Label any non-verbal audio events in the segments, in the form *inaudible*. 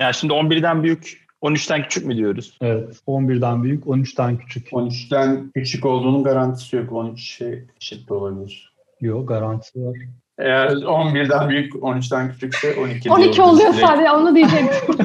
Yani şimdi 11'den büyük 13'ten küçük mü diyoruz? Evet. 11'den büyük, 13'ten küçük. 13'ten küçük olduğunun garantisi yok. 13 şey eşit de olabilir. Yok garantisi var. Eğer 11'den büyük 13'ten küçükse 12 12 diyoruz. oluyor sadece onu diyecektim.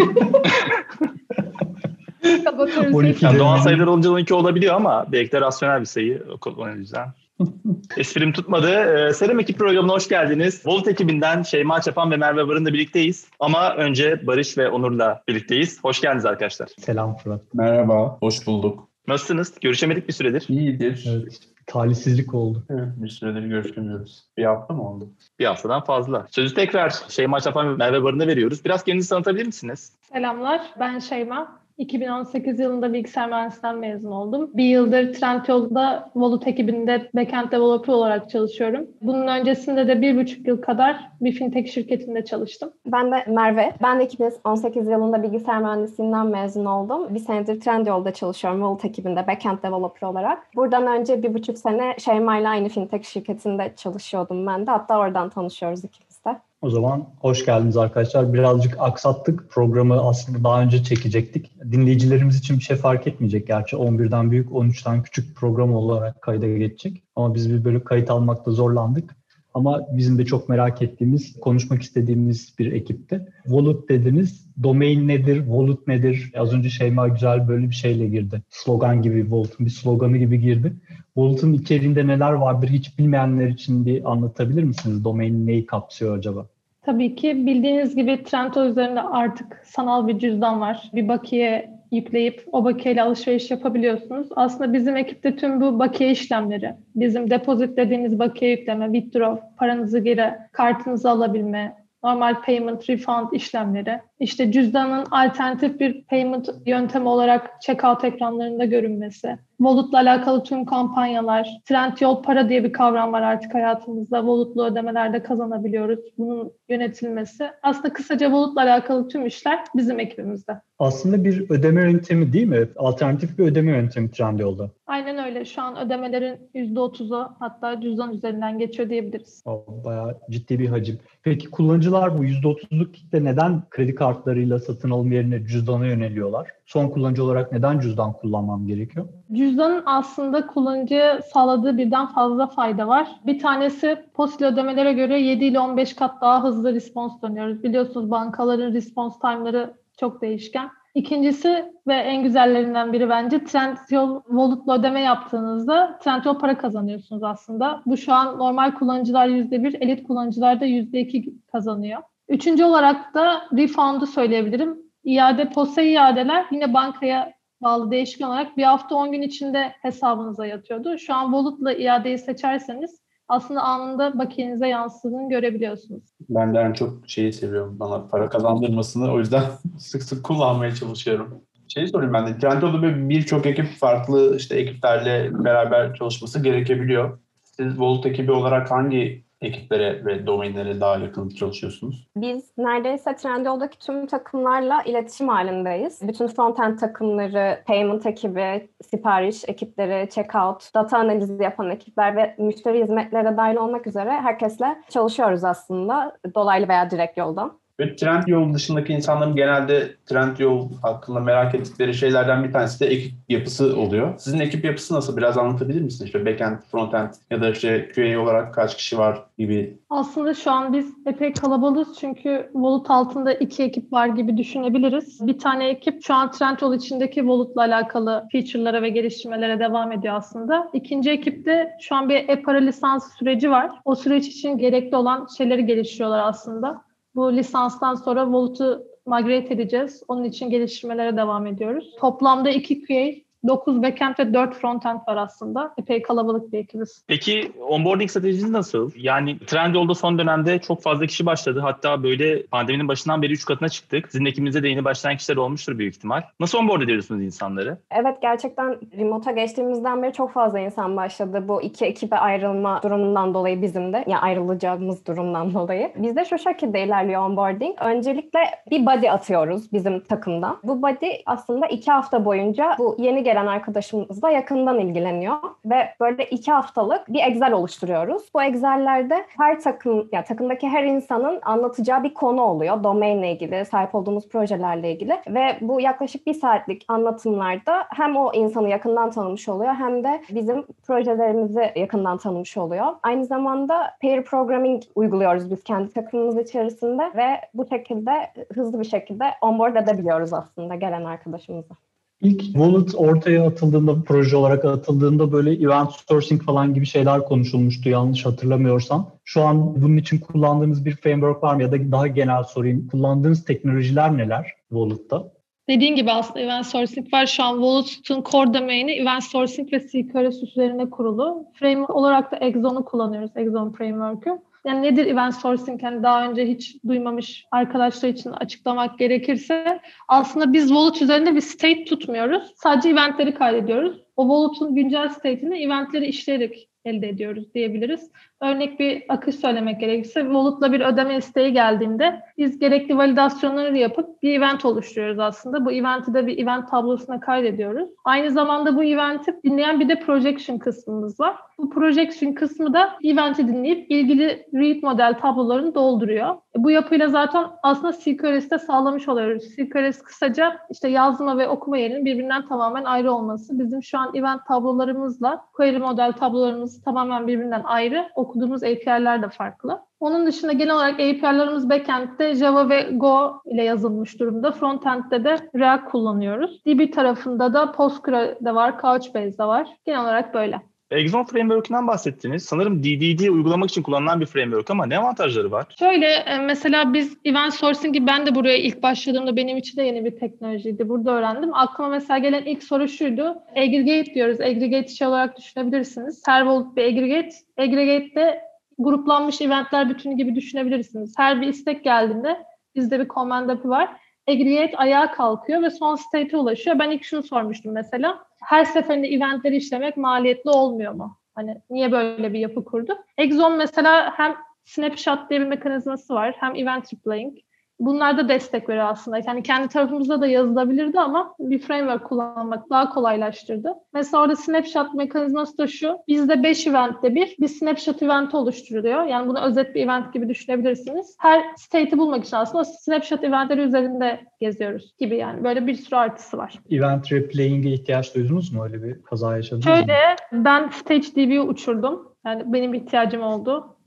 *laughs* Kapatıyoruz. 12 Yani doğal sayılar olunca 12 olabiliyor ama belki de rasyonel bir sayı. O yüzden. *laughs* Esprim tutmadı. Ee, Selam Ekip programına hoş geldiniz. Volt ekibinden Şeyma Çapan ve Merve Barın'la birlikteyiz. Ama önce Barış ve Onur'la birlikteyiz. Hoş geldiniz arkadaşlar. Selam Fırat. Merhaba, hoş bulduk. Nasılsınız? Görüşemedik bir süredir. İyidir. Evet. Talihsizlik oldu. Evet, bir süredir görüşmüyoruz. Bir hafta mı oldu? Bir haftadan fazla. Sözü tekrar Şeyma Çapan ve Merve Barın'a veriyoruz. Biraz kendinizi tanıtabilir misiniz? Selamlar, ben Şeyma. 2018 yılında bilgisayar mühendisliğinden mezun oldum. Bir yıldır Trendyol'da Volut ekibinde backend developer olarak çalışıyorum. Bunun öncesinde de bir buçuk yıl kadar bir fintech şirketinde çalıştım. Ben de Merve. Ben de 2018 yılında bilgisayar mühendisliğinden mezun oldum. Bir senedir Trendyol'da çalışıyorum Volt ekibinde backend developer olarak. Buradan önce bir buçuk sene Şeyma ile aynı fintech şirketinde çalışıyordum ben de. Hatta oradan tanışıyoruz ikimiz. O zaman hoş geldiniz arkadaşlar. Birazcık aksattık. Programı aslında daha önce çekecektik. Dinleyicilerimiz için bir şey fark etmeyecek. Gerçi 11'den büyük, 13'ten küçük program olarak kayda geçecek. Ama biz bir böyle kayıt almakta zorlandık. Ama bizim de çok merak ettiğimiz, konuşmak istediğimiz bir ekipti. Volut dediniz. Domain nedir? Volut nedir? Az önce Şeyma Güzel böyle bir şeyle girdi. Slogan gibi, Volut'un bir sloganı gibi girdi. Volut'un içeriğinde neler vardır hiç bilmeyenler için bir anlatabilir misiniz? Domain neyi kapsıyor acaba? Tabii ki bildiğiniz gibi Trendyol üzerinde artık sanal bir cüzdan var. Bir bakiye yükleyip o bakiyeyle alışveriş yapabiliyorsunuz. Aslında bizim ekipte tüm bu bakiye işlemleri, bizim depozit dediğiniz bakiye yükleme, withdraw, paranızı geri kartınızı alabilme, normal payment, refund işlemleri, işte cüzdanın alternatif bir payment yöntemi olarak checkout ekranlarında görünmesi, Volut'la alakalı tüm kampanyalar, Trendyol para diye bir kavram var artık hayatımızda. Volut'lu ödemelerde kazanabiliyoruz. Bunun yönetilmesi. Aslında kısaca Volut'la alakalı tüm işler bizim ekibimizde. Aslında bir ödeme yöntemi değil mi? Alternatif bir ödeme yöntemi Trendyol'da. Aynen öyle. Şu an ödemelerin %30'u hatta cüzdan üzerinden geçiyor diyebiliriz. O Bayağı ciddi bir hacim. Peki kullanıcılar bu %30'luk kitle neden kredi kartlarıyla satın alım yerine cüzdana yöneliyorlar? Son kullanıcı olarak neden cüzdan kullanmam gerekiyor? Cüzdanın aslında kullanıcıya sağladığı birden fazla fayda var. Bir tanesi postal ödemelere göre 7 ile 15 kat daha hızlı respons dönüyoruz. Biliyorsunuz bankaların respons time'ları çok değişken. İkincisi ve en güzellerinden biri bence Trendyol Wallet'la ödeme yaptığınızda Trendyol para kazanıyorsunuz aslında. Bu şu an normal kullanıcılar %1, elit kullanıcılar da %2 kazanıyor. Üçüncü olarak da refund'u söyleyebilirim. İade, posta iadeler yine bankaya bağlı değişken olarak bir hafta 10 gün içinde hesabınıza yatıyordu. Şu an Wallet'la iadeyi seçerseniz aslında anında bakiyenize yansıdığını görebiliyorsunuz. Ben de en çok şeyi seviyorum. Bana para kazandırmasını. O yüzden *laughs* sık sık kullanmaya çalışıyorum. Şeyi sorayım ben de. Trendyol'da birçok ekip farklı işte ekiplerle beraber çalışması gerekebiliyor. Siz Volt ekibi olarak hangi ekiplere ve domainlere daha yakın çalışıyorsunuz? Biz neredeyse Trendyol'daki tüm takımlarla iletişim halindeyiz. Bütün frontend takımları, payment ekibi, sipariş ekipleri, checkout, data analizi yapan ekipler ve müşteri hizmetleri dahil olmak üzere herkesle çalışıyoruz aslında dolaylı veya direkt yoldan. Ve Trendyol dışındaki insanların genelde Trendyol hakkında merak ettikleri şeylerden bir tanesi de ekip yapısı oluyor. Sizin ekip yapısı nasıl? Biraz anlatabilir misiniz? İşte backend, frontend ya da işte QA olarak kaç kişi var gibi. Aslında şu an biz epey kalabalığız çünkü Volut altında iki ekip var gibi düşünebiliriz. Bir tane ekip şu an Trendyol içindeki Volut'la alakalı feature'lara ve geliştirmelere devam ediyor aslında. İkinci ekipte şu an bir e-para lisans süreci var. O süreç için gerekli olan şeyleri geliştiriyorlar aslında. Bu lisanstan sonra Volut'u migrate edeceğiz. Onun için geliştirmelere devam ediyoruz. Toplamda iki QA, 9 backend ve 4 frontend var aslında. Epey kalabalık bir ekibiz. Peki onboarding stratejiniz nasıl? Yani Trendyol'da son dönemde çok fazla kişi başladı. Hatta böyle pandeminin başından beri 3 katına çıktık. Sizin ekibinizde de yeni başlayan kişiler olmuştur büyük ihtimal. Nasıl onboard ediyorsunuz insanları? Evet gerçekten remote'a geçtiğimizden beri çok fazla insan başladı. Bu iki ekibe ayrılma durumundan dolayı bizim de, yani ayrılacağımız durumdan dolayı. Bizde şu şekilde ilerliyor onboarding. Öncelikle bir body atıyoruz bizim takımdan. Bu body aslında iki hafta boyunca bu yeni gelen gelen arkadaşımız da yakından ilgileniyor ve böyle iki haftalık bir Excel oluşturuyoruz. Bu Excel'lerde her takım, ya takımdaki her insanın anlatacağı bir konu oluyor. Domainle ilgili, sahip olduğumuz projelerle ilgili ve bu yaklaşık bir saatlik anlatımlarda hem o insanı yakından tanımış oluyor hem de bizim projelerimizi yakından tanımış oluyor. Aynı zamanda pair programming uyguluyoruz biz kendi takımımız içerisinde ve bu şekilde hızlı bir şekilde onboard edebiliyoruz aslında gelen arkadaşımızı. İlk Wallet ortaya atıldığında, proje olarak atıldığında böyle event sourcing falan gibi şeyler konuşulmuştu yanlış hatırlamıyorsam. Şu an bunun için kullandığınız bir framework var mı ya da daha genel sorayım. Kullandığınız teknolojiler neler Wallet'ta? Dediğin gibi aslında event sourcing var. Şu an Wallet'ın core domaini event sourcing ve CQRS üzerine kurulu. Framework olarak da Exon'u kullanıyoruz. Exon framework'ü. Yani nedir event sourcing? Yani daha önce hiç duymamış arkadaşlar için açıklamak gerekirse aslında biz wallet üzerinde bir state tutmuyoruz. Sadece eventleri kaydediyoruz. O wallet'un güncel state'ini eventleri işleyerek elde ediyoruz diyebiliriz. Örnek bir akış söylemek gerekirse Wallet'la bir ödeme isteği geldiğinde biz gerekli validasyonları yapıp bir event oluşturuyoruz aslında. Bu eventi de bir event tablosuna kaydediyoruz. Aynı zamanda bu eventi dinleyen bir de projection kısmımız var. Bu projection kısmı da eventi dinleyip ilgili read model tablolarını dolduruyor. Bu yapıyla zaten aslında CQRS'te sağlamış oluyoruz. CQRS kısaca işte yazma ve okuma yerinin birbirinden tamamen ayrı olması. Bizim şu an event tablolarımızla query model tablolarımız tamamen birbirinden ayrı. Okuduğumuz API'ler de farklı. Onun dışında genel olarak API'larımız backend'de Java ve Go ile yazılmış durumda. Frontend'de de React kullanıyoruz. DB tarafında da Postgre'de var, Couchbase'de var. Genel olarak böyle. Exon Framework'ünden bahsettiniz. Sanırım DDD uygulamak için kullanılan bir framework ama ne avantajları var? Şöyle e, mesela biz event sourcing'i ben de buraya ilk başladığımda benim için de yeni bir teknolojiydi. Burada öğrendim. Aklıma mesela gelen ilk soru şuydu. Aggregate diyoruz. Aggregate şey olarak düşünebilirsiniz. Servolt bir aggregate. Aggregate'de gruplanmış eventler bütünü gibi düşünebilirsiniz. Her bir istek geldiğinde bizde bir command API var. Aggregate ayağa kalkıyor ve son state'e ulaşıyor. Ben ilk şunu sormuştum mesela her seferinde eventleri işlemek maliyetli olmuyor mu? Hani niye böyle bir yapı kurduk? Exxon mesela hem snapshot diye bir mekanizması var hem event replaying bunlar da destek veriyor aslında. Yani kendi tarafımızda da yazılabilirdi ama bir framework kullanmak daha kolaylaştırdı. Mesela orada snapshot mekanizması da şu. Bizde 5 eventte bir, bir snapshot event oluşturuluyor. Yani bunu özet bir event gibi düşünebilirsiniz. Her state'i bulmak için aslında snapshot eventleri üzerinde geziyoruz gibi yani. Böyle bir sürü artısı var. Event replaying'e ihtiyaç duydunuz mu? Öyle bir kaza yaşadınız Şöyle, mı? ben StageDB'yi uçurdum. Yani benim ihtiyacım oldu.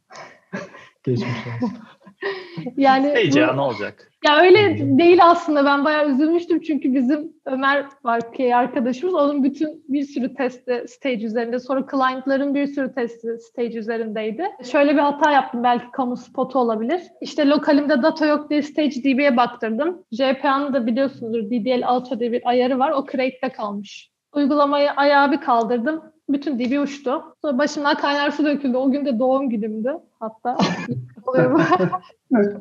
*laughs* Geçmiş olsun. Yani Stage ya ne olacak? Ya öyle değil aslında. Ben bayağı üzülmüştüm çünkü bizim Ömer var ki arkadaşımız. Onun bütün bir sürü testi stage üzerinde. Sonra client'ların bir sürü testi stage üzerindeydi. Şöyle bir hata yaptım. Belki kamu spotu olabilir. İşte lokalimde data yok diye stage DB'ye baktırdım. JPA'nın da biliyorsunuzdur DDL Ultra diye bir ayarı var. O crate'de kalmış. Uygulamayı ayağa bir kaldırdım. Bütün dibi uçtu. Sonra başımdan kaynar su döküldü. O gün de doğum günümdü hatta. *laughs*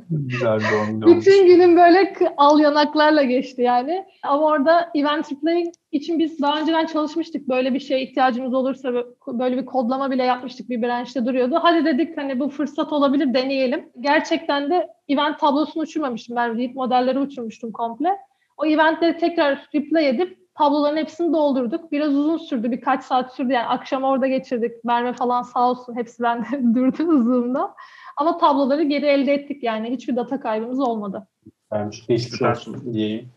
Güzel doğum günü Bütün günüm böyle al yanaklarla geçti yani. Ama orada event replaying için biz daha önceden çalışmıştık. Böyle bir şeye ihtiyacımız olursa böyle bir kodlama bile yapmıştık. Bir branşta duruyordu. Hadi dedik hani bu fırsat olabilir deneyelim. Gerçekten de event tablosunu uçurmamıştım. Ben read modelleri uçurmuştum komple. O eventleri tekrar replay edip tabloların hepsini doldurduk. Biraz uzun sürdü. Birkaç saat sürdü. Yani akşam orada geçirdik. Merve falan sağ olsun. Hepsi bende *laughs* durdu hızlığında. Ama tabloları geri elde ettik yani. Hiçbir data kaybımız olmadı. Vermiş. Geçmiş olsun diyeyim.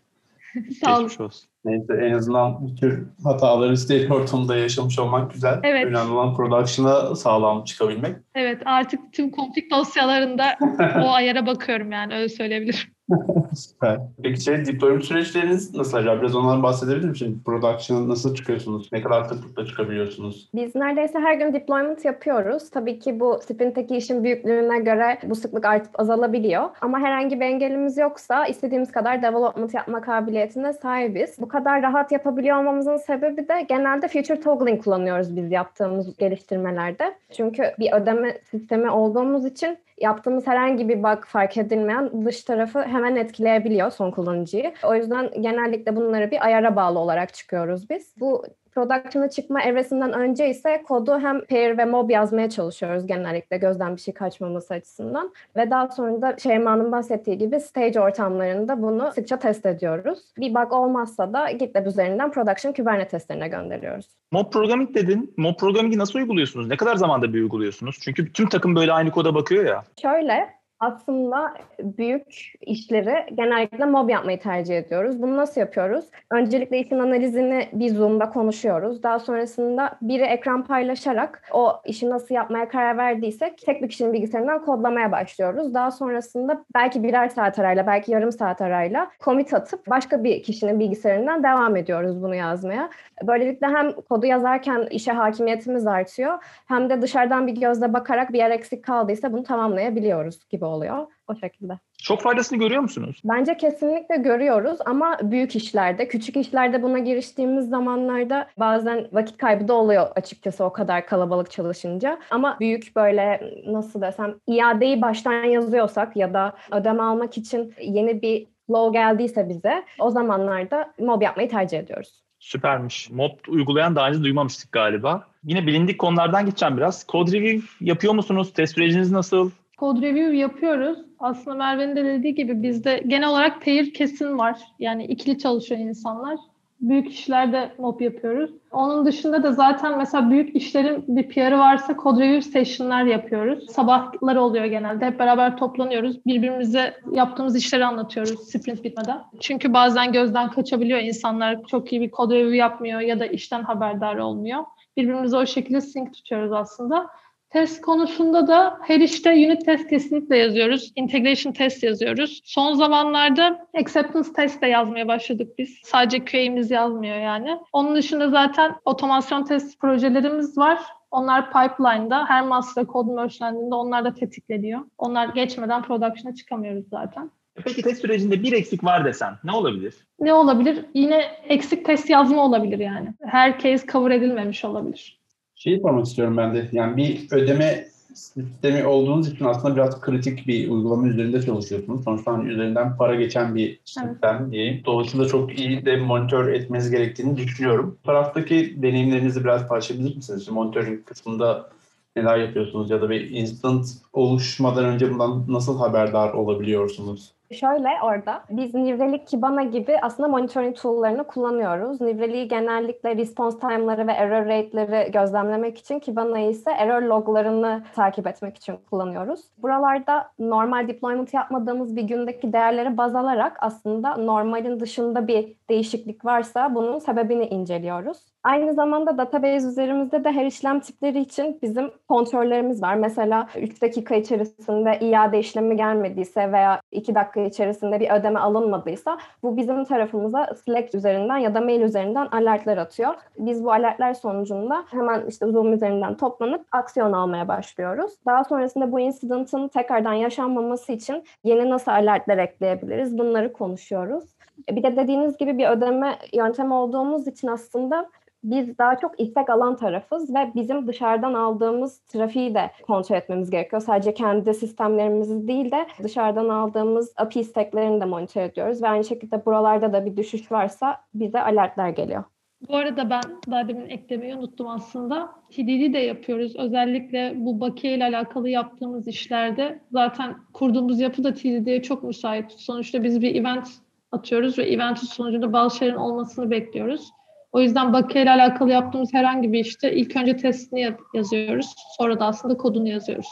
*laughs* Geçmiş olsun. Neyse en azından bu tür hataları state ortamında yaşamış olmak güzel. Evet. Önemli olan production'a sağlam çıkabilmek. Evet artık tüm config dosyalarında *laughs* o ayara bakıyorum yani öyle söyleyebilirim. *laughs* Süper. Peki şey, deployment süreçleriniz nasıl acaba? Biraz ondan bahsedebilir misiniz? Production'a nasıl çıkıyorsunuz? Ne kadar sıklıkla çıkabiliyorsunuz? Biz neredeyse her gün deployment yapıyoruz. Tabii ki bu sprintteki işin büyüklüğüne göre bu sıklık artıp azalabiliyor. Ama herhangi bir engelimiz yoksa istediğimiz kadar development yapma kabiliyetine sahibiz. Bu kadar rahat yapabiliyor olmamızın sebebi de genelde feature toggling kullanıyoruz biz yaptığımız geliştirmelerde. Çünkü bir ödeme sistemi olduğumuz için yaptığımız herhangi bir bug fark edilmeyen dış tarafı hemen etkileyebiliyor son kullanıcıyı. O yüzden genellikle bunları bir ayara bağlı olarak çıkıyoruz biz. Bu Production'a çıkma evresinden önce ise kodu hem pair ve mob yazmaya çalışıyoruz genellikle gözden bir şey kaçmaması açısından. Ve daha sonra da Şeyma'nın bahsettiği gibi stage ortamlarında bunu sıkça test ediyoruz. Bir bug olmazsa da GitLab üzerinden production Kubernetes gönderiyoruz. Mob programming dedin. Mob programming'i nasıl uyguluyorsunuz? Ne kadar zamanda bir uyguluyorsunuz? Çünkü tüm takım böyle aynı koda bakıyor ya. Şöyle, aslında büyük işleri genellikle mob yapmayı tercih ediyoruz. Bunu nasıl yapıyoruz? Öncelikle işin analizini bir Zoom'da konuşuyoruz. Daha sonrasında biri ekran paylaşarak o işi nasıl yapmaya karar verdiysek tek bir kişinin bilgisayarından kodlamaya başlıyoruz. Daha sonrasında belki birer saat arayla, belki yarım saat arayla commit atıp başka bir kişinin bilgisayarından devam ediyoruz bunu yazmaya. Böylelikle hem kodu yazarken işe hakimiyetimiz artıyor hem de dışarıdan bir gözle bakarak bir yer eksik kaldıysa bunu tamamlayabiliyoruz gibi oluyor o şekilde. Çok faydasını görüyor musunuz? Bence kesinlikle görüyoruz ama büyük işlerde, küçük işlerde buna giriştiğimiz zamanlarda bazen vakit kaybı da oluyor açıkçası o kadar kalabalık çalışınca. Ama büyük böyle nasıl desem iadeyi baştan yazıyorsak ya da ödeme almak için yeni bir flow geldiyse bize o zamanlarda mob yapmayı tercih ediyoruz. Süpermiş. Mob uygulayan daha önce duymamıştık galiba. Yine bilindik konulardan geçeceğim biraz. Code review yapıyor musunuz? Test süreciniz nasıl? Code review yapıyoruz. Aslında Merve'nin de dediği gibi bizde genel olarak pair kesin var. Yani ikili çalışıyor insanlar. Büyük işlerde mob yapıyoruz. Onun dışında da zaten mesela büyük işlerin bir PR'ı varsa code review session'lar yapıyoruz. Sabahlar oluyor genelde. Hep beraber toplanıyoruz. Birbirimize yaptığımız işleri anlatıyoruz sprint bitmeden. Çünkü bazen gözden kaçabiliyor insanlar. Çok iyi bir code review yapmıyor ya da işten haberdar olmuyor. Birbirimize o şekilde sync tutuyoruz aslında. Test konusunda da her işte unit test kesinlikle yazıyoruz. Integration test yazıyoruz. Son zamanlarda acceptance test de yazmaya başladık biz. Sadece QA'miz yazmıyor yani. Onun dışında zaten otomasyon test projelerimiz var. Onlar pipeline'da her master kod merge'lendiğinde onlar da tetikleniyor. Onlar geçmeden production'a çıkamıyoruz zaten. Peki test sürecinde bir eksik var desen ne olabilir? Ne olabilir? Yine eksik test yazma olabilir yani. Her case cover edilmemiş olabilir. Şeyi sormak istiyorum ben de. Yani bir ödeme sistemi olduğunuz için aslında biraz kritik bir uygulama üzerinde çalışıyorsunuz. Sonuçta hani üzerinden para geçen bir sistem evet. diyeyim. Dolayısıyla çok iyi de monitör etmeniz gerektiğini düşünüyorum. Bu taraftaki deneyimlerinizi biraz paylaşabilir misiniz? Monitoring kısmında neler yapıyorsunuz ya da bir instant oluşmadan önce bundan nasıl haberdar olabiliyorsunuz? Şöyle orada biz Nivrelik Kibana gibi aslında monitoring tool'larını kullanıyoruz. Nivreli'yi genellikle response time'ları ve error rate'leri gözlemlemek için Kibana'yı ise error log'larını takip etmek için kullanıyoruz. Buralarda normal deployment yapmadığımız bir gündeki değerleri baz alarak aslında normalin dışında bir değişiklik varsa bunun sebebini inceliyoruz. Aynı zamanda database üzerimizde de her işlem tipleri için bizim kontrollerimiz var. Mesela 3 dakika içerisinde iade işlemi gelmediyse veya 2 dakika içerisinde bir ödeme alınmadıysa bu bizim tarafımıza Slack üzerinden ya da mail üzerinden alertler atıyor. Biz bu alertler sonucunda hemen işte Zoom üzerinden toplanıp aksiyon almaya başlıyoruz. Daha sonrasında bu incident'ın tekrardan yaşanmaması için yeni nasıl alertler ekleyebiliriz bunları konuşuyoruz. Bir de dediğiniz gibi bir ödeme yöntemi olduğumuz için aslında biz daha çok istek alan tarafız ve bizim dışarıdan aldığımız trafiği de kontrol etmemiz gerekiyor. Sadece kendi sistemlerimizi değil de dışarıdan aldığımız API isteklerini de monitör ediyoruz ve aynı şekilde buralarda da bir düşüş varsa bize alertler geliyor. Bu arada ben daha demin eklemeyi unuttum aslında. TDD de yapıyoruz. Özellikle bu bakiye ile alakalı yaptığımız işlerde zaten kurduğumuz yapı da TDD'ye çok müsait. Sonuçta biz bir event atıyoruz ve eventin sonucunda bazı şeylerin olmasını bekliyoruz. O yüzden bakiye ile alakalı yaptığımız herhangi bir işte ilk önce testini yazıyoruz. Sonra da aslında kodunu yazıyoruz.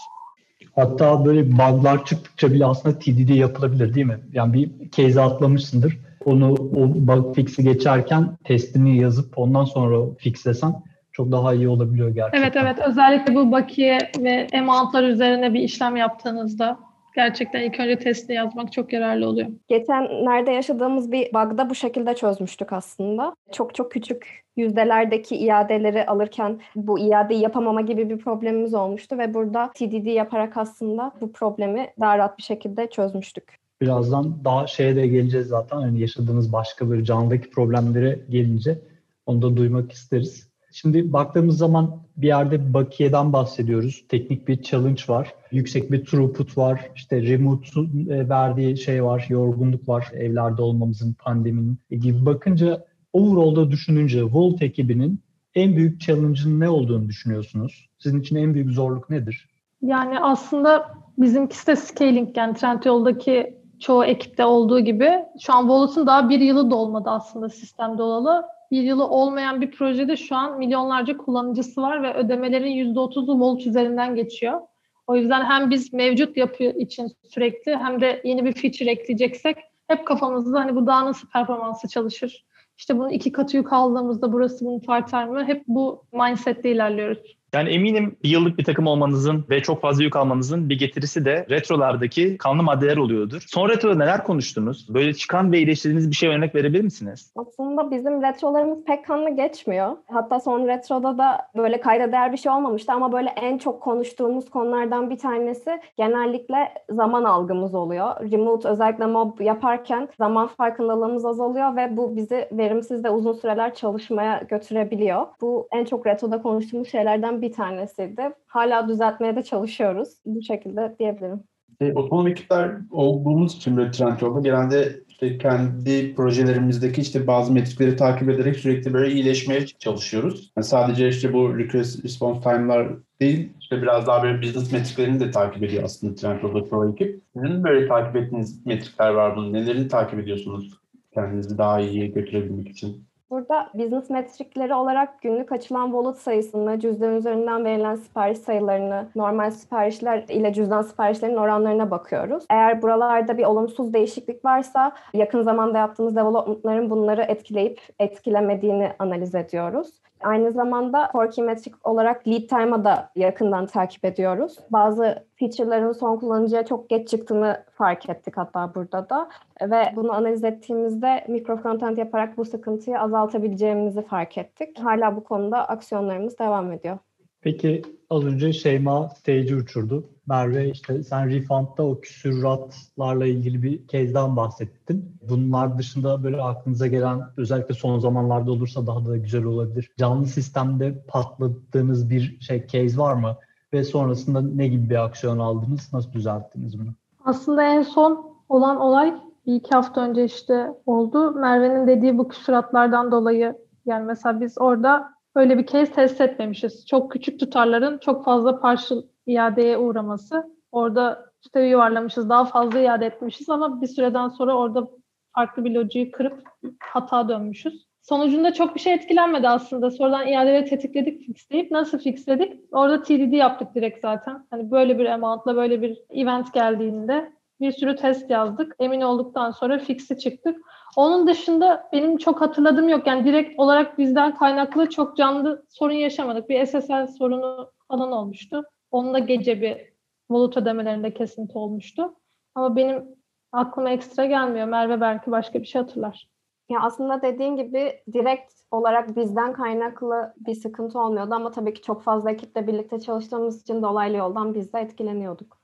Hatta böyle bug'lar çıktıkça bile aslında TDD yapılabilir değil mi? Yani bir case atlamışsındır. Onu o bug fix'i geçerken testini yazıp ondan sonra fixlesen çok daha iyi olabiliyor gerçekten. Evet evet özellikle bu bakiye ve amount'lar üzerine bir işlem yaptığınızda gerçekten ilk önce testini yazmak çok yararlı oluyor. Geçenlerde yaşadığımız bir bug'da bu şekilde çözmüştük aslında. Çok çok küçük yüzdelerdeki iadeleri alırken bu iadeyi yapamama gibi bir problemimiz olmuştu ve burada TDD yaparak aslında bu problemi daha rahat bir şekilde çözmüştük. Birazdan daha şeye de geleceğiz zaten. Yani yaşadığınız başka bir canlıdaki problemlere gelince onu da duymak isteriz. Şimdi baktığımız zaman bir yerde bakiyeden bahsediyoruz. Teknik bir challenge var. Yüksek bir throughput var. İşte remote'un e, verdiği şey var. Yorgunluk var. Evlerde olmamızın, pandeminin gibi bakınca overall'da düşününce Volt ekibinin en büyük challenge'ın ne olduğunu düşünüyorsunuz? Sizin için en büyük zorluk nedir? Yani aslında bizimkisi de scaling yani Trendyol'daki çoğu ekipte olduğu gibi şu an Wallet'ın daha bir yılı dolmadı aslında sistemde olalı. Bir yılı olmayan bir projede şu an milyonlarca kullanıcısı var ve ödemelerin %30'u Wallet üzerinden geçiyor. O yüzden hem biz mevcut yapı için sürekli hem de yeni bir feature ekleyeceksek hep kafamızda hani bu daha nasıl performansı çalışır? İşte bunun iki katı yük aldığımızda burası bunu tartar mı? Hep bu mindsetle ilerliyoruz. Yani eminim bir yıllık bir takım olmanızın ve çok fazla yük almanızın bir getirisi de retrolardaki kanlı maddeler oluyordur. Son retroda neler konuştunuz? Böyle çıkan ve iyileştirdiğiniz bir şey örnek verebilir misiniz? Aslında bizim retrolarımız pek kanlı geçmiyor. Hatta son retroda da böyle kayda değer bir şey olmamıştı ama böyle en çok konuştuğumuz konulardan bir tanesi genellikle zaman algımız oluyor. Remote özellikle mob yaparken zaman farkındalığımız azalıyor ve bu bizi verimsiz ve uzun süreler çalışmaya götürebiliyor. Bu en çok retroda konuştuğumuz şeylerden bir tanesiydi. Hala düzeltmeye de çalışıyoruz. Bu şekilde diyebilirim. E, otonom ekipler olduğumuz için böyle Trendyol'da genelde işte kendi projelerimizdeki işte bazı metrikleri takip ederek sürekli böyle iyileşmeye çalışıyoruz. Yani sadece işte bu request response time'lar değil, işte biraz daha böyle business metriklerini de takip ediyor aslında Trendyol'da Pro ekip. Sizin böyle takip ettiğiniz metrikler var bunun. Nelerini takip ediyorsunuz kendinizi daha iyi götürebilmek için? Burada business metrikleri olarak günlük açılan wallet sayısını, cüzdan üzerinden verilen sipariş sayılarını, normal siparişler ile cüzdan siparişlerinin oranlarına bakıyoruz. Eğer buralarda bir olumsuz değişiklik varsa yakın zamanda yaptığımız development'ların bunları etkileyip etkilemediğini analiz ediyoruz. Aynı zamanda core metrik olarak lead time'a da yakından takip ediyoruz. Bazı feature'ların son kullanıcıya çok geç çıktığını fark ettik hatta burada da. Ve bunu analiz ettiğimizde mikro frontend yaparak bu sıkıntıyı azaltabileceğimizi fark ettik. Hala bu konuda aksiyonlarımız devam ediyor. Peki az önce Şeyma stage'i uçurdu. Merve işte sen refund'da o küsürratlarla ilgili bir case'den bahsettin. Bunlar dışında böyle aklınıza gelen özellikle son zamanlarda olursa daha da güzel olabilir. Canlı sistemde patladığınız bir şey case var mı? Ve sonrasında ne gibi bir aksiyon aldınız? Nasıl düzelttiniz bunu? Aslında en son olan olay bir iki hafta önce işte oldu. Merve'nin dediği bu küsuratlardan dolayı yani mesela biz orada öyle bir case test etmemişiz. Çok küçük tutarların çok fazla partial iadeye uğraması. Orada işte yuvarlamışız, daha fazla iade etmişiz ama bir süreden sonra orada farklı bir lojiyi kırıp hata dönmüşüz. Sonucunda çok bir şey etkilenmedi aslında. Sonradan iadeleri tetikledik, fixleyip nasıl fixledik? Orada TDD yaptık direkt zaten. Hani böyle bir amount'la böyle bir event geldiğinde bir sürü test yazdık. Emin olduktan sonra fix'i çıktık. Onun dışında benim çok hatırladığım yok. Yani direkt olarak bizden kaynaklı çok canlı sorun yaşamadık. Bir SSL sorunu falan olmuştu. Onun da gece bir bulut ödemelerinde kesinti olmuştu. Ama benim aklıma ekstra gelmiyor. Merve belki başka bir şey hatırlar. Ya aslında dediğin gibi direkt olarak bizden kaynaklı bir sıkıntı olmuyordu ama tabii ki çok fazla ekiple birlikte çalıştığımız için dolaylı yoldan biz de etkileniyorduk.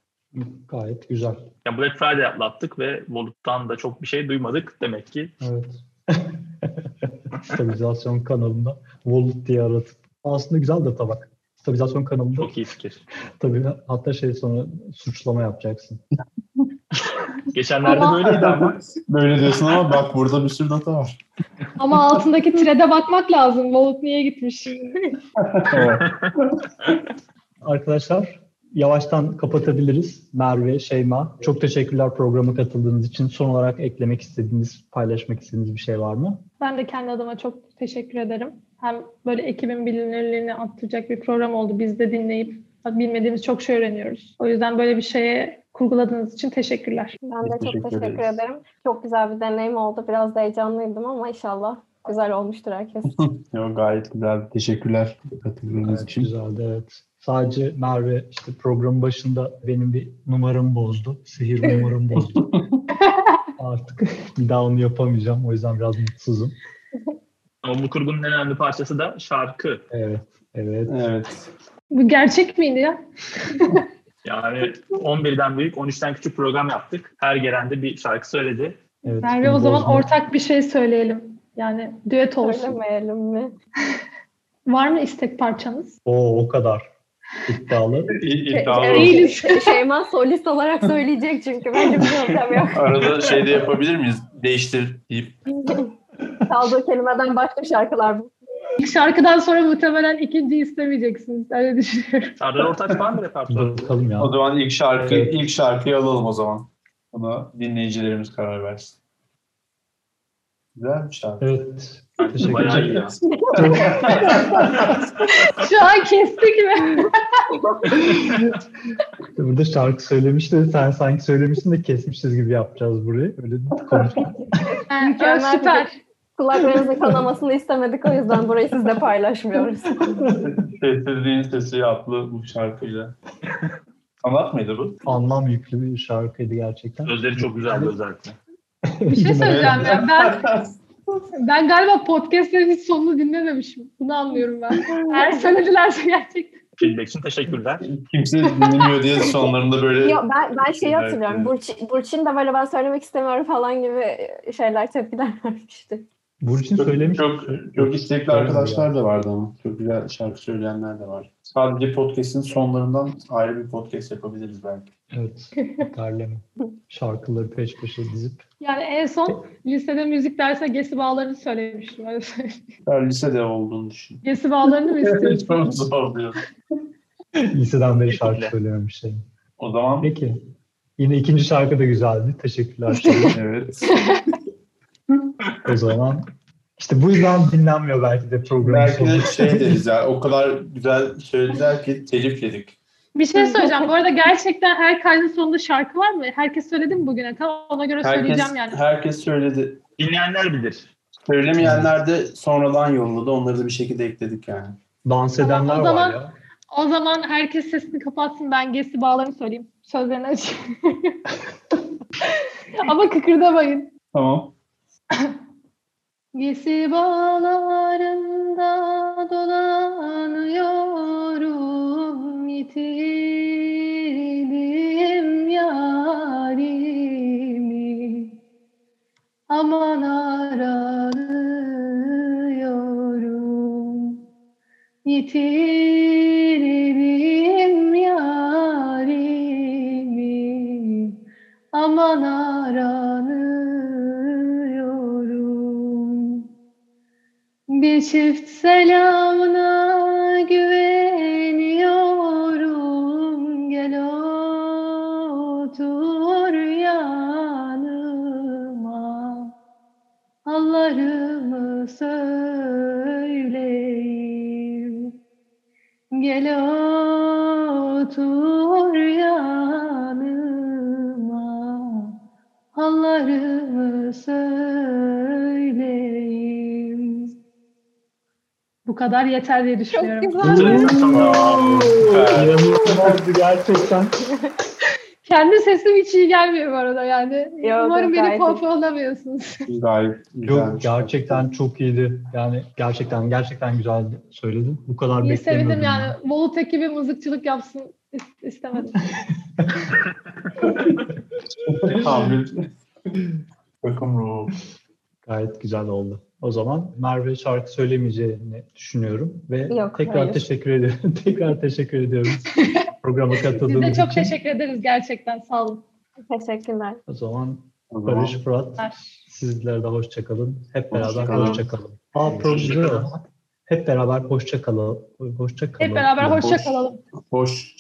Gayet güzel. Yani Black Friday atlattık ve Volut'tan da çok bir şey duymadık demek ki. Evet. *laughs* Stabilizasyon kanalında Volut diye aratıp. Aslında güzel de tabak. Stabilizasyon kanalında. Çok iyi fikir. *laughs* Tabii hatta şey sonra suçlama yapacaksın. Geçenlerde Ama- böyleydi ama. Böyle diyorsun ama bak burada bir sürü data var. Ama altındaki trede bakmak lazım. Volut niye gitmiş? Arkadaşlar yavaştan kapatabiliriz. Merve, Şeyma çok teşekkürler programa katıldığınız için. Son olarak eklemek istediğiniz, paylaşmak istediğiniz bir şey var mı? Ben de kendi adıma çok teşekkür ederim. Hem böyle ekibin bilinirliğini arttıracak bir program oldu. Biz de dinleyip bilmediğimiz çok şey öğreniyoruz. O yüzden böyle bir şeye kurguladığınız için teşekkürler. Ben de çok teşekkür teşekkür ederiz. ederim. Çok güzel bir deneyim oldu. Biraz da heyecanlıydım ama inşallah güzel olmuştur herkes. *laughs* Yok gayet güzel. Teşekkürler katıldığınız için. güzeldi evet. Sadece Merve işte programın başında benim bir numaramı bozdu. Sihir numaramı bozdu. *laughs* Artık bir daha onu yapamayacağım. O yüzden biraz mutsuzum. Ama bu kurgunun en önemli parçası da şarkı. Evet, evet. Evet. Bu gerçek miydi ya? *laughs* Yani 11'den büyük, 13'ten küçük program yaptık. Her gelen de bir şarkı söyledi. evet Merve o zaman bozma. ortak bir şey söyleyelim. Yani düet olsun. Söylemeyelim mi? *laughs* Var mı istek parçanız? Oo, o kadar iddialı. *laughs* İddialı Şey- olsun. Değiliz. Şeyma solist olarak söyleyecek çünkü. Bence bir yöntem yok. *laughs* Arada şey de yapabilir miyiz? Değiştir deyip. *laughs* Çaldığı kelimeden başka şarkılar bu. İlk şarkıdan sonra muhtemelen ikinci istemeyeceksiniz. Öyle düşünüyorum. Serdar Ortaç var mı repertuarında? Bakalım ya. O zaman ilk şarkı Evet. ilk şarkıyı alalım o zaman. Buna dinleyicilerimiz karar versin. Güzel bir şarkı. Evet. Teşekkür bayağı iyi ederim. ya. *laughs* Şu an kestik mi? Burada şarkı söylemişti. Sen sanki söylemişsin de kesmişiz gibi yapacağız burayı. Öyle konuştuk. Ha, süper. Kulaklarınızın kanamasını istemedik o yüzden burayı sizle paylaşmıyoruz. Sessizliğin Sesi adlı bu şarkıyla. Sanat mıydı bu? Anlam yüklü bir şarkıydı gerçekten. Sözleri çok güzeldi özellikle. Bir şey söyleyeceğim ya. Ben ben galiba podcastlerin hiç sonunu dinlememişim. Bunu anlıyorum ben. Eğer *laughs* söyledilerse gerçekten. Feedback için teşekkürler. Kimse dinlemiyor diye sonlarında böyle Yok ben, ben şeyi hatırlıyorum. Burçin, Burçin de böyle ben söylemek istemiyorum falan gibi şeyler tepkiler vermişti. Burçin çok, söylemiş. çok, çok istekli arkadaşlar da vardı ama. Çok güzel şarkı söyleyenler de var. Sadece podcast'in sonlarından ayrı bir podcast yapabiliriz belki. Evet. Derleme. Şarkıları peş peşe dizip. Yani en son lisede müzik derse gesi bağlarını söylemiştim. Öyle söyleyeyim. *laughs* Lisede olduğunu düşün. Gesi bağlarını mı istiyorsun? *laughs* Çok zor. Liseden beri şarkı söylememiştim. O zaman Peki. Yine ikinci şarkı da güzeldi. Teşekkürler. *laughs* Evet. O zaman işte bu yüzden dinlenmiyor belki de programın Belki de şey deriz ya o kadar güzel söylediler ki telif yedik. Bir şey söyleyeceğim. Bu arada gerçekten her kaydın sonunda şarkı var mı? Herkes söyledi mi bugüne? Tamam ona göre Herkes, söyleyeceğim yani. herkes söyledi. Dinleyenler bilir. Söylemeyenler de sonradan yolladı. Onları da bir şekilde ekledik yani. Dans Tamam, edenler o zaman- var ya. O zaman herkes sesini kapatsın. Ben gesi bağlarını söyleyeyim. Sözlerini açayım. *laughs* Ama kıkırdamayın. Tamam. *laughs* Gesi bağlarında dolanıyorum yitirdim yarimi. Aman aranıyorum yitirdim bir çift selamına güveniyorum. Gel otur yanıma. Hallarımı söyleyeyim. Gel otur yanıma. Hallarımı söyleyeyim bu kadar yeter diye düşünüyorum. güzel. Tamam. İnanılmazdı gerçekten. *laughs* Kendi sesim hiç iyi gelmiyor bu arada yani. Yok, Umarım beni pohpohlamıyorsunuz. Gayet *laughs* güzel. Yok gerçekten çok iyiydi. Yani gerçekten gerçekten güzel söyledin. Bu kadar İyi beklemiyordum. sevindim yani. Volut ekibi mızıkçılık yapsın is- istemedim. *laughs* Tam bir takım ruhu. Gayet güzel oldu. O zaman Merve şarkı söylemeyeceğini düşünüyorum ve Yok, tekrar hayır. teşekkür ediyorum. *laughs* tekrar teşekkür ediyorum programa *laughs* katıldığınız de için. çok teşekkür ederiz gerçekten. Sağ olun. Teşekkürler. O zaman O zaman Barış, Fırat, sizler de hoşça kalın. Hep beraber Hoşça kalın. hoşça kalın. Aa da hep beraber hoşça kalın. Hoşça kalın. Hep beraber hoşça Hoş. kalalım. hoş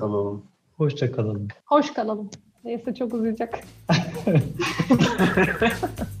kalalım. Hoşça kalın. Hoş kalalım. Neyse çok uzayacak. *laughs*